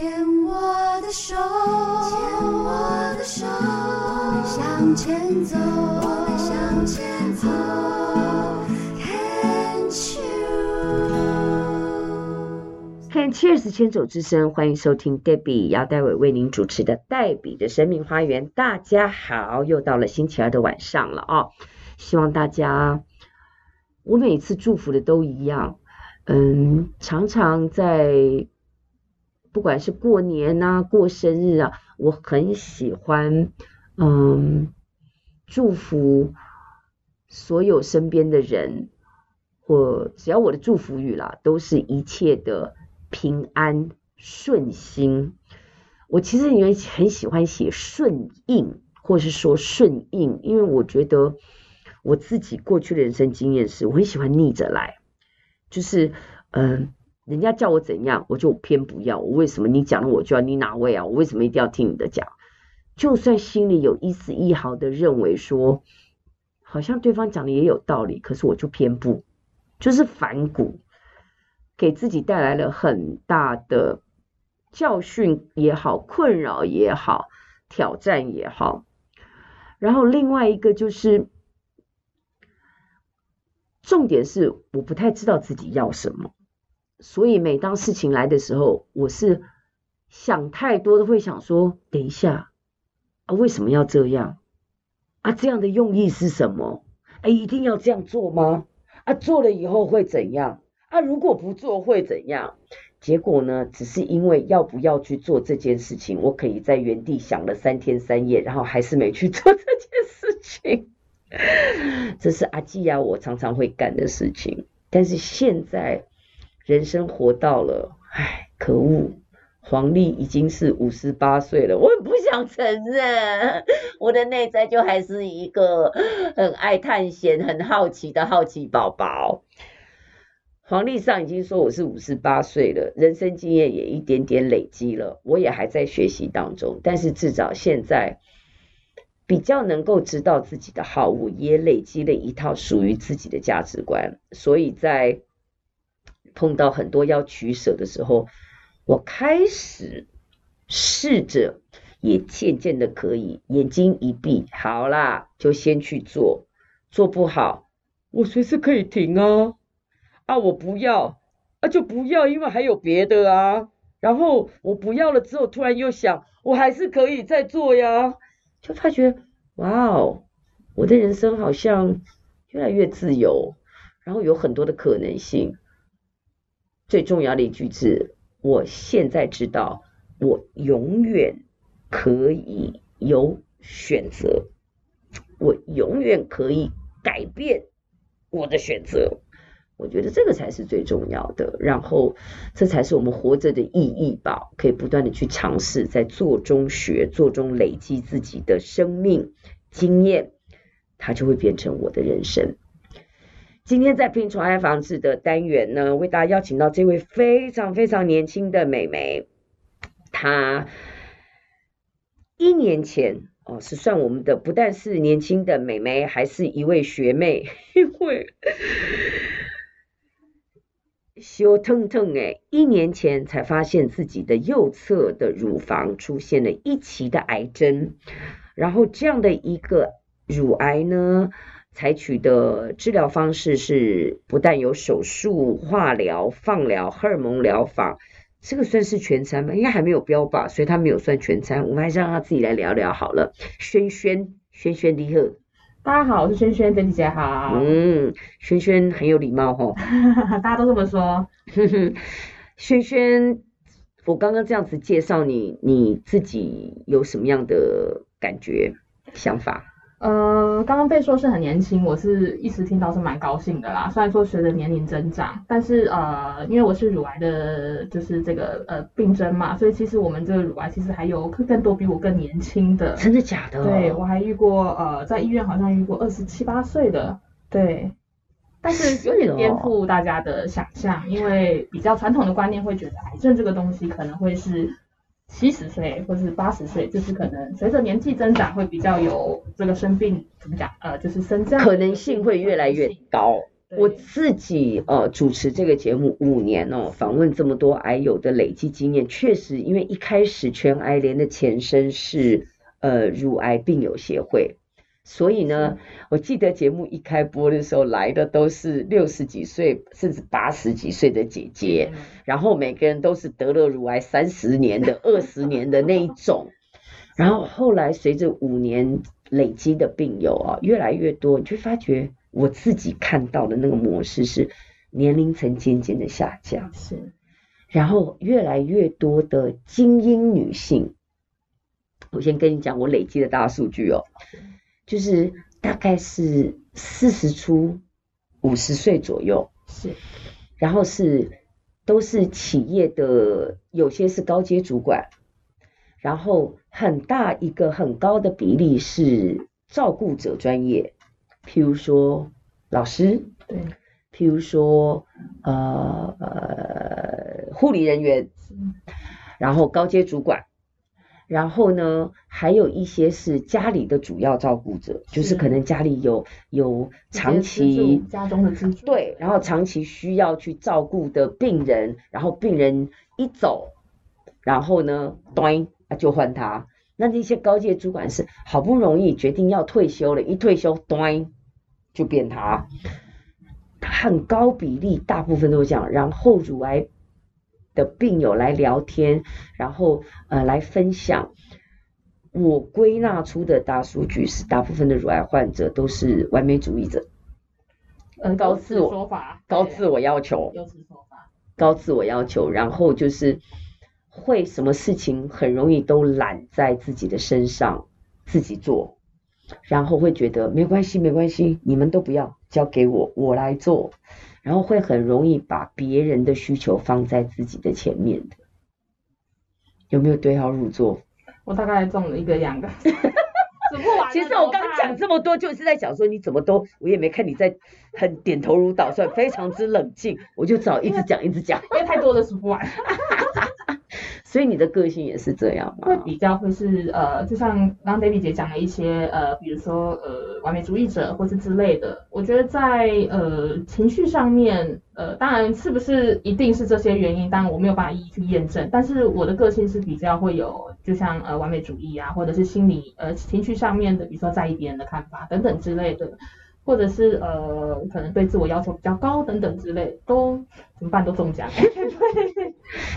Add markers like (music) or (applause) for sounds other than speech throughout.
牵我的手，牵我的手，我们向前走，我们向前走。看 Cheers 牵手之声，欢迎收听 Debbie 姚代伟为您主持的黛比的生命花园。大家好，又到了星期二的晚上了哦。希望大家，我每次祝福的都一样，嗯，常常在不管是过年啊、过生日啊，我很喜欢，嗯，祝福所有身边的人，或只要我的祝福语啦，都是一切的平安顺心。我其实因为很喜欢写顺应，或是说顺应，因为我觉得。我自己过去的人生经验是，我很喜欢逆着来，就是，嗯、人家叫我怎样，我就偏不要。我为什么你讲了我就要？你哪位啊？我为什么一定要听你的讲？就算心里有一丝一毫的认为说，好像对方讲的也有道理，可是我就偏不，就是反骨，给自己带来了很大的教训也好，困扰也好，挑战也好。然后另外一个就是。重点是我不太知道自己要什么，所以每当事情来的时候，我是想太多都会想说：等一下啊，为什么要这样？啊，这样的用意是什么？哎，一定要这样做吗？啊，做了以后会怎样？啊，如果不做会怎样？结果呢，只是因为要不要去做这件事情，我可以在原地想了三天三夜，然后还是没去做 (laughs) 这件事情。这是阿季亚我常常会干的事情，但是现在人生活到了，唉，可恶，黄历已经是五十八岁了，我很不想承认，我的内在就还是一个很爱探险、很好奇的好奇宝宝。黄历上已经说我是五十八岁了，人生经验也一点点累积了，我也还在学习当中，但是至少现在。比较能够知道自己的好恶，也累积了一套属于自己的价值观，所以在碰到很多要取舍的时候，我开始试着，也渐渐的可以眼睛一闭，好啦，就先去做，做不好，我随时可以停啊，啊，我不要，啊，就不要，因为还有别的啊，然后我不要了之后，突然又想，我还是可以再做呀。就发觉，哇哦，我的人生好像越来越自由，然后有很多的可能性。最重要的一句是，我现在知道，我永远可以有选择，我永远可以改变我的选择。我觉得这个才是最重要的，然后这才是我们活着的意义吧。可以不断的去尝试，在做中学，做中累积自己的生命经验，它就会变成我的人生。今天在拼闯爱房子的单元呢，为大家邀请到这位非常非常年轻的美眉，她一年前哦，是算我们的不但是年轻的美眉，还是一位学妹，(laughs) 因为。羞腾腾哎，一年前才发现自己的右侧的乳房出现了一期的癌症，然后这样的一个乳癌呢，采取的治疗方式是不但有手术、化疗、放疗、荷尔蒙疗法，这个算是全餐吗？应该还没有标吧，所以他没有算全餐。我们还是让他自己来聊聊好了。萱萱，萱萱你好。大家好，我是萱萱，珍姐好。嗯，萱萱很有礼貌吼。(laughs) 大家都这么说。(laughs) 萱萱，我刚刚这样子介绍你，你自己有什么样的感觉、想法？呃，刚刚被说是很年轻，我是一时听到是蛮高兴的啦。虽然说随着年龄增长，但是呃，因为我是乳癌的，就是这个呃病症嘛，所以其实我们这个乳癌其实还有更多比我更年轻的。真的假的？对，我还遇过呃，在医院好像遇过二十七八岁的，对。但是有点颠覆大家的想象，因为比较传统的观念会觉得癌症这个东西可能会是。七十岁或是八十岁，就是可能随着年纪增长，会比较有这个生病怎么讲？呃，就是生这样可能性会越来越高。我自己呃主持这个节目五年哦，访问这么多癌友的累积经验，确实，因为一开始全癌联的前身是呃乳癌病友协会，所以呢，我记得节目一开播的时候来的都是六十几岁甚至八十几岁的姐姐，然后每个人都是得了乳癌三十年的、(laughs) 二十年的那一种，然后后来随着五年累积的病友啊越来越多，你就发觉。我自己看到的那个模式是年龄层渐渐的下降，是，然后越来越多的精英女性，我先跟你讲我累积的大数据哦，就是大概是四十出五十岁左右，是，然后是都是企业的，有些是高阶主管，然后很大一个很高的比例是照顾者专业。譬如说老师，对，譬如说呃呃护理人员，然后高阶主管，然后呢还有一些是家里的主要照顾者，就是可能家里有有长期家中的支柱，对，然后长期需要去照顾的病人，然后病人一走，然后呢，咚，就换他。那这些高阶主管是好不容易决定要退休了，一退休，咚，就变他。很高比例，大部分都是这样。然后乳癌的病友来聊天，然后呃来分享。我归纳出的大数据是，大部分的乳癌患者都是完美主义者，嗯，高自我说法，高自我要求，高自我要求，然后就是。会什么事情很容易都揽在自己的身上自己做，然后会觉得没关系没关系，你们都不要交给我，我来做，然后会很容易把别人的需求放在自己的前面的，有没有对号入座？我大概中了一个两个。(laughs) 其实我刚讲这么多，就是在讲说你怎么都，我也没看你在很点头如捣蒜，非常之冷静，我就只好一直讲一直讲，因为太多了数不完。(laughs) 所以你的个性也是这样吗？会比较会是呃，就像刚刚 Debbie 姐讲的一些呃，比如说呃，完美主义者或是之类的。我觉得在呃情绪上面，呃，当然是不是一定是这些原因，当然我没有办法一一去验证。但是我的个性是比较会有，就像呃完美主义啊，或者是心理呃情绪上面的，比如说在意别人的看法等等之类的。或者是呃，可能对自我要求比较高等等之类，都怎么办？都中奖。对，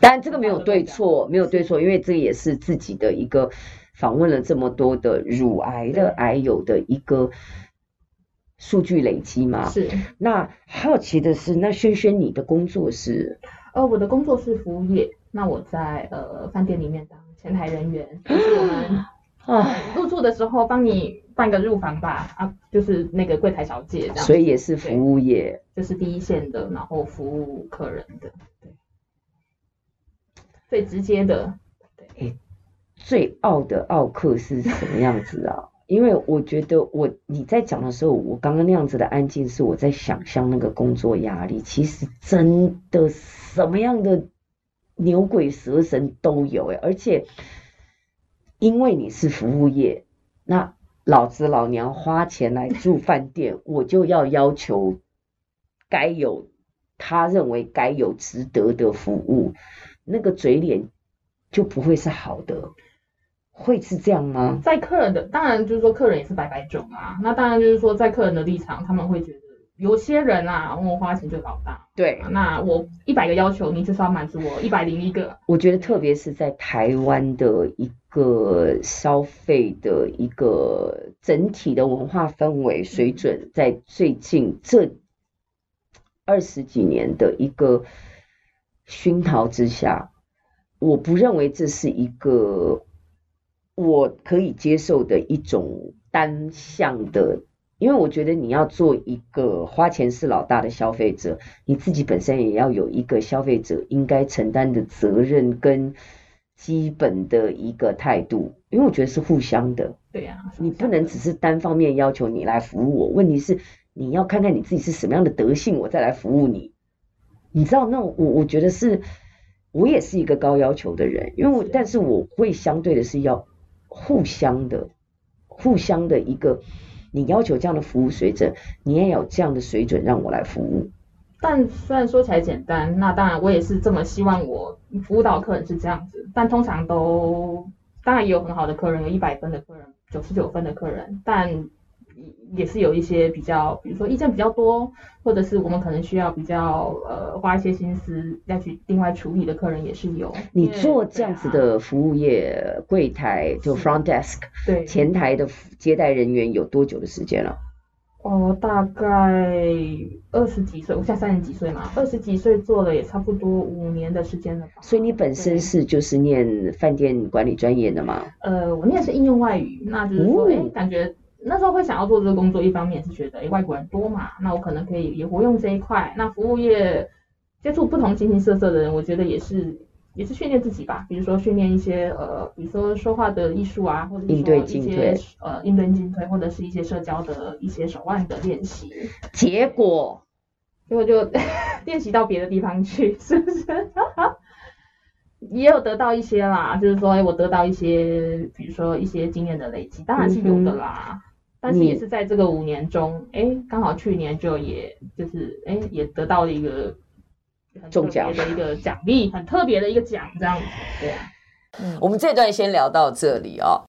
当然这个没有对错，没有对错，因为这也是自己的一个访问了这么多的乳癌的癌友的一个数据累积嘛。是。那好奇的是，那轩轩你的工作是？呃，我的工作是服务业，那我在呃饭店里面当前台人员，就是我们啊入住的时候帮你。办个入房吧，啊，就是那个柜台小姐这样，所以也是服务业，就是第一线的，然后服务客人的，对，最直接的，对，欸、最傲的傲客是什么样子啊？(laughs) 因为我觉得我你在讲的时候，我刚刚那样子的安静是我在想象那个工作压力，其实真的什么样的牛鬼蛇神都有哎，而且因为你是服务业，那。老子老娘花钱来住饭店，(laughs) 我就要要求该有他认为该有值得的服务，那个嘴脸就不会是好的，会是这样吗？在客人的，当然就是说客人也是百百种啊，那当然就是说在客人的立场，他们会觉得。有些人啊，问我花钱就老大。对，那我一百个要求，你至少要满足我一百零一个。我觉得特别是在台湾的一个消费的一个整体的文化氛围水准，在最近这二十几年的一个熏陶之下，我不认为这是一个我可以接受的一种单向的。因为我觉得你要做一个花钱是老大的消费者，你自己本身也要有一个消费者应该承担的责任跟基本的一个态度，因为我觉得是互相的。对呀，你不能只是单方面要求你来服务我，问题是你要看看你自己是什么样的德性，我再来服务你。你知道，那我我觉得是，我也是一个高要求的人，因为我但是我会相对的是要互相的，互相的一个。你要求这样的服务水准，你也有这样的水准让我来服务。但虽然说起来简单，那当然我也是这么希望我服务到客人是这样子，但通常都当然也有很好的客人，有一百分的客人，九十九分的客人，但。也是有一些比较，比如说意见比较多，或者是我们可能需要比较呃花一些心思要去另外处理的客人也是有。你做这样子的服务业，柜台就 front desk，对，前台的接待人员有多久的时间了？哦，大概二十几岁，我现在三十几岁嘛，二十几岁做了也差不多五年的时间了吧。所以你本身是就是念饭店管理专业的吗？呃，我念的是应用外语，那就是说，感觉。那时候会想要做这个工作，一方面是觉得，哎，外国人多嘛，那我可能可以也活用这一块。那服务业接触不同形形色色的人，我觉得也是也是训练自己吧。比如说训练一些呃，比如说说话的艺术啊，或者是说一些呃应对进退，或者是一些社交的一些手腕的练习。结果，结果就 (laughs) 练习到别的地方去，是不是？(laughs) 也有得到一些啦，就是说，哎，我得到一些，比如说一些经验的累积，当然是有的啦。嗯但是也是在这个五年中，哎、嗯，刚好去年就也就是哎也得到了一个很特别的一个奖励，很特别的一个奖这样子。对，嗯，我们这段先聊到这里哦。